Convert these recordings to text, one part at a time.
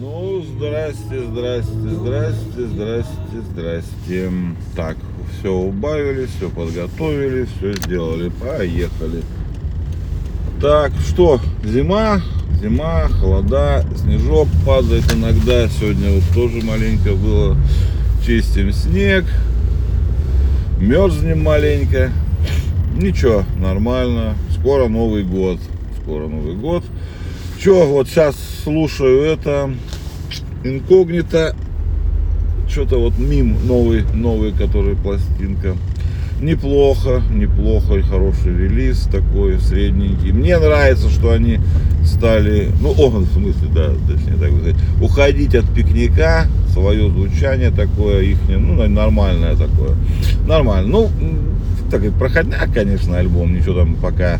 Ну, здрасте, здрасте, здрасте, здрасте, здрасте. Так, все убавили, все подготовили, все сделали, поехали. Так, что, зима, зима, холода, снежок падает иногда. Сегодня вот тоже маленько было. Чистим снег, мерзнем маленько. Ничего, нормально. Скоро Новый год. Скоро Новый год. Че, вот сейчас слушаю это инкогнито. Что-то вот мим новый, новый, который пластинка. Неплохо, неплохо, и хороший релиз такой, средненький. Мне нравится, что они стали, ну, о, в смысле, да, точнее так сказать, уходить от пикника, свое звучание такое их, ну, нормальное такое. Нормально. Ну, так и проходняк, конечно, альбом, ничего там пока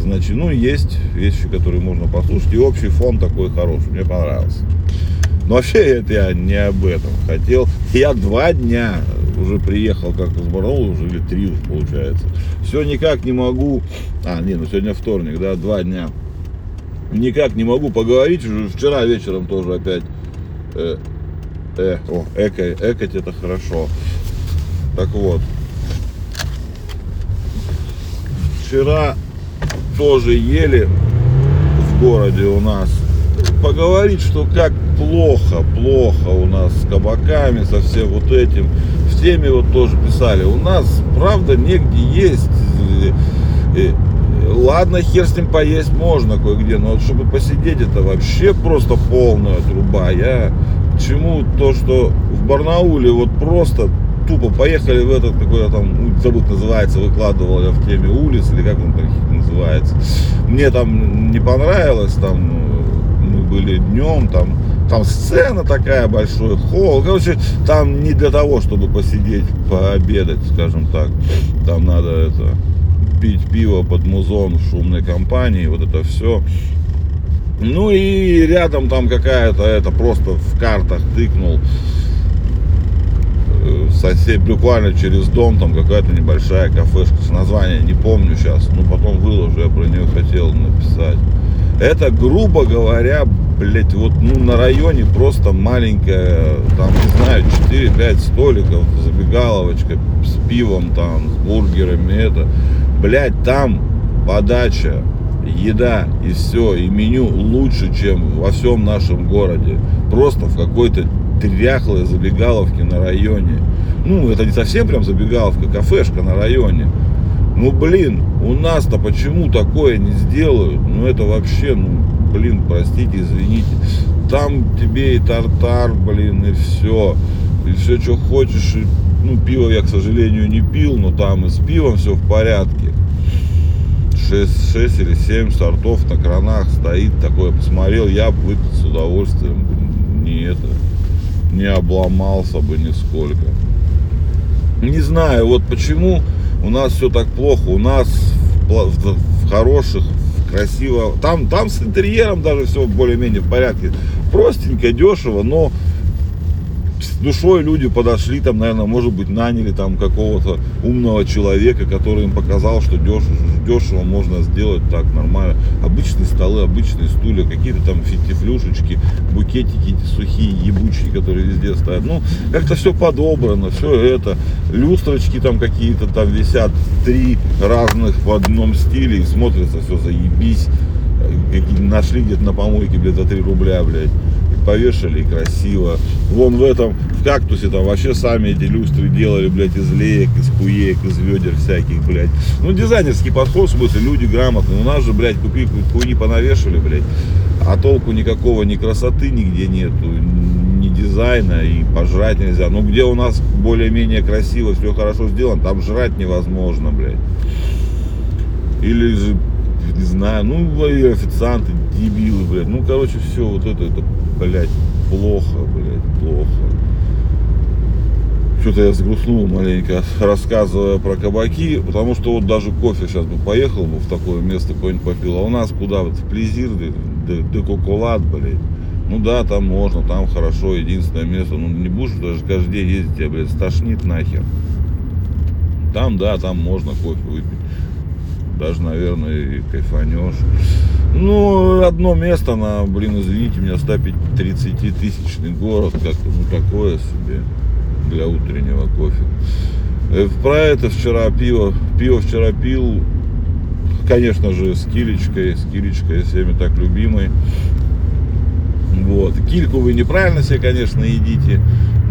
Значит, ну, есть вещи, которые можно послушать. И общий фон такой хороший. Мне понравился. Но вообще это я не об этом хотел. Я два дня уже приехал как из Барнаула, уже или три получается. Все никак не могу. А, не, ну сегодня вторник, да, два дня. Никак не могу поговорить. Уже вчера вечером тоже опять. Э, э, о, эко, экать это хорошо. Так вот. Вчера тоже ели в городе у нас. Поговорить, что как плохо, плохо у нас с кабаками, со всем вот этим. В теме вот тоже писали. У нас, правда, негде есть. Ладно, хер с ним поесть можно кое-где, но вот чтобы посидеть, это вообще просто полная труба. Я чему то, что в Барнауле вот просто тупо поехали в этот какой-то там, ну, забыл, называется, выкладывал я в теме улиц, или как он там называется. Мне там не понравилось, там мы были днем, там, там сцена такая большой, холл. Короче, там не для того, чтобы посидеть, пообедать, скажем так. Там надо это пить пиво под музон в шумной компании, вот это все. Ну и рядом там какая-то, это просто в картах тыкнул сосед, буквально через дом, там какая-то небольшая кафешка, с названия не помню сейчас, но потом выложу, я про нее хотел написать. Это, грубо говоря, блять, вот ну, на районе просто маленькая, там, не знаю, 4-5 столиков, забегаловочка с пивом там, с бургерами, это, блять, там подача, еда и все, и меню лучше, чем во всем нашем городе. Просто в какой-то дряхлой забегаловке на районе. Ну, это не совсем прям забегаловка, кафешка на районе. Ну, блин, у нас-то почему такое не сделают? Ну, это вообще, ну, блин, простите, извините. Там тебе и тартар, блин, и все. И все, что хочешь. И, ну, пиво я, к сожалению, не пил, но там и с пивом все в порядке. 6, 6 или 7 сортов на кранах стоит такое. Посмотрел, я выпил с удовольствием. Не это, не обломался бы нисколько. Не знаю, вот почему у нас все так плохо. У нас в, в, хороших, в красиво. Там, там с интерьером даже все более-менее в порядке. Простенько, дешево, но с душой люди подошли, там, наверное, может быть, наняли там какого-то умного человека, который им показал, что дешево, дешево можно сделать так нормально. Обычные столы, обычные стулья, какие-то там фитифлюшечки, букетики сухие, ебучие, которые везде стоят. Ну, как-то все подобрано, все это. Люстрочки там какие-то там висят, три разных в одном стиле, и смотрится все заебись. Какие нашли где-то на помойке, блядь, за 3 рубля, блядь повешали красиво. Вон в этом, в кактусе там вообще сами эти люстры делали, блядь, из леек, из хуеек, из ведер всяких, блядь. Ну, дизайнерский подход, в смысле, люди грамотные. У нас же, блядь, купили хуйни понавешивали, блядь. А толку никакого, ни красоты нигде нету, ни дизайна, и пожрать нельзя. Ну, где у нас более-менее красиво, все хорошо сделано, там жрать невозможно, блядь. Или же не знаю, ну, официанты, дебилы, блядь. Ну, короче, все вот это, это блядь, плохо, блядь, плохо. Что-то я сгрустнул маленько, рассказывая про кабаки, потому что вот даже кофе сейчас бы поехал бы в такое место какое-нибудь попил, а у нас куда, вот в Плезир, де, де Коколад, блядь. Ну да, там можно, там хорошо, единственное место, ну не будешь даже каждый день ездить, тебя, блядь, стошнит нахер. Там, да, там можно кофе выпить. Даже, наверное, и кайфанешь. Ну, одно место на, блин, извините меня, 130 тысячный город, как-то, ну, такое себе для утреннего кофе. Э, Про это вчера пиво, пиво вчера пил, конечно же, с килечкой, с килечкой всеми так любимой. Вот. Кильку вы неправильно себе, конечно, едите.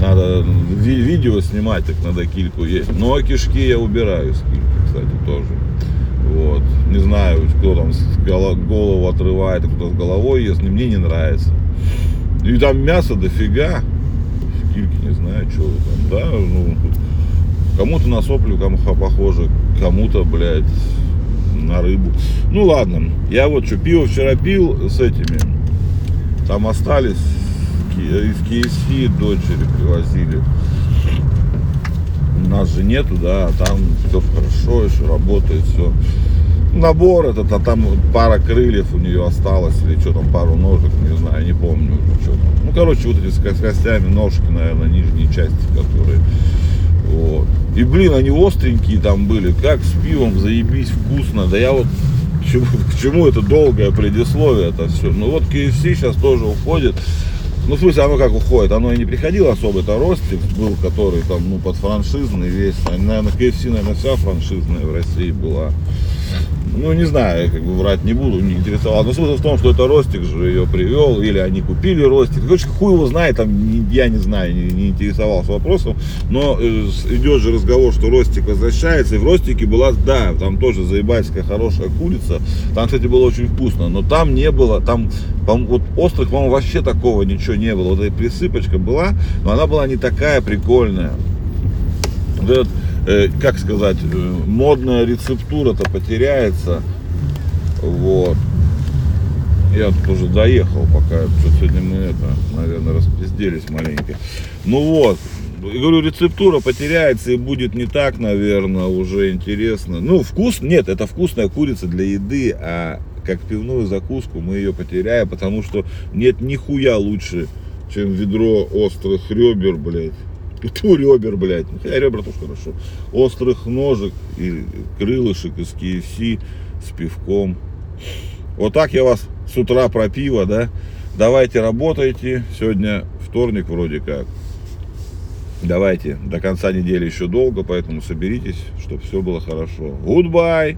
Надо ви- видео снимать, так надо кильку есть. Но кишки я убираю с кильки, кстати, тоже. Вот. Не знаю, кто там голову отрывает, а кто с головой ест. Мне не нравится. И там мясо дофига. В кильке не знаю, что там. Да, ну, кому-то на соплю кому похоже, кому-то, блядь, на рыбу. Ну ладно, я вот что, пиво вчера пил с этими, там остались из KFC дочери привозили. Нас же нету, да, а там все хорошо, еще работает, все. Набор этот, а там пара крыльев у нее осталось, или что там, пару ножек, не знаю, не помню уже, что там. Ну, короче, вот эти с ко- с костями ножки, наверное, нижние части, которые вот. И, блин, они остренькие там были, как с пивом, заебись, вкусно. Да я вот к чему, к чему это долгое предисловие это все. Ну вот KFC сейчас тоже уходит. Ну, в смысле, оно как уходит, оно и не приходило особо, это Ростик был, который там, ну, под франшизный весь, наверное, KFC, наверное, вся франшизная в России была. Ну, не знаю, как бы врать не буду, не интересовал. Но смысл в том, что это Ростик же ее привел, или они купили Ростик. Короче, хуй его знает, там, я не знаю, не, не интересовался вопросом. Но э, идет же разговор, что Ростик возвращается. И в Ростике была, да, там тоже заебальская хорошая курица. Там, кстати, было очень вкусно. Но там не было, там, вот острых, по-моему, вообще такого ничего не было. Вот эта присыпочка была, но она была не такая прикольная. Вот этот, э, как сказать, э, модная рецептура-то потеряется. Вот. Я тут уже доехал, пока сегодня мы это, наверное, распизделись маленько. Ну вот, и говорю, рецептура потеряется и будет не так, наверное, уже интересно. Ну, вкус, нет, это вкусная курица для еды, а как пивную закуску мы ее потеряем, потому что нет нихуя лучше, чем ведро острых ребер, блядь. Ту ребер, блядь. Ну, хотя ребра тоже хорошо. Острых ножек и крылышек из KFC с пивком. Вот так я вас с утра про пиво, да? Давайте работайте. Сегодня вторник вроде как. Давайте, до конца недели еще долго, поэтому соберитесь, чтобы все было хорошо. Goodbye!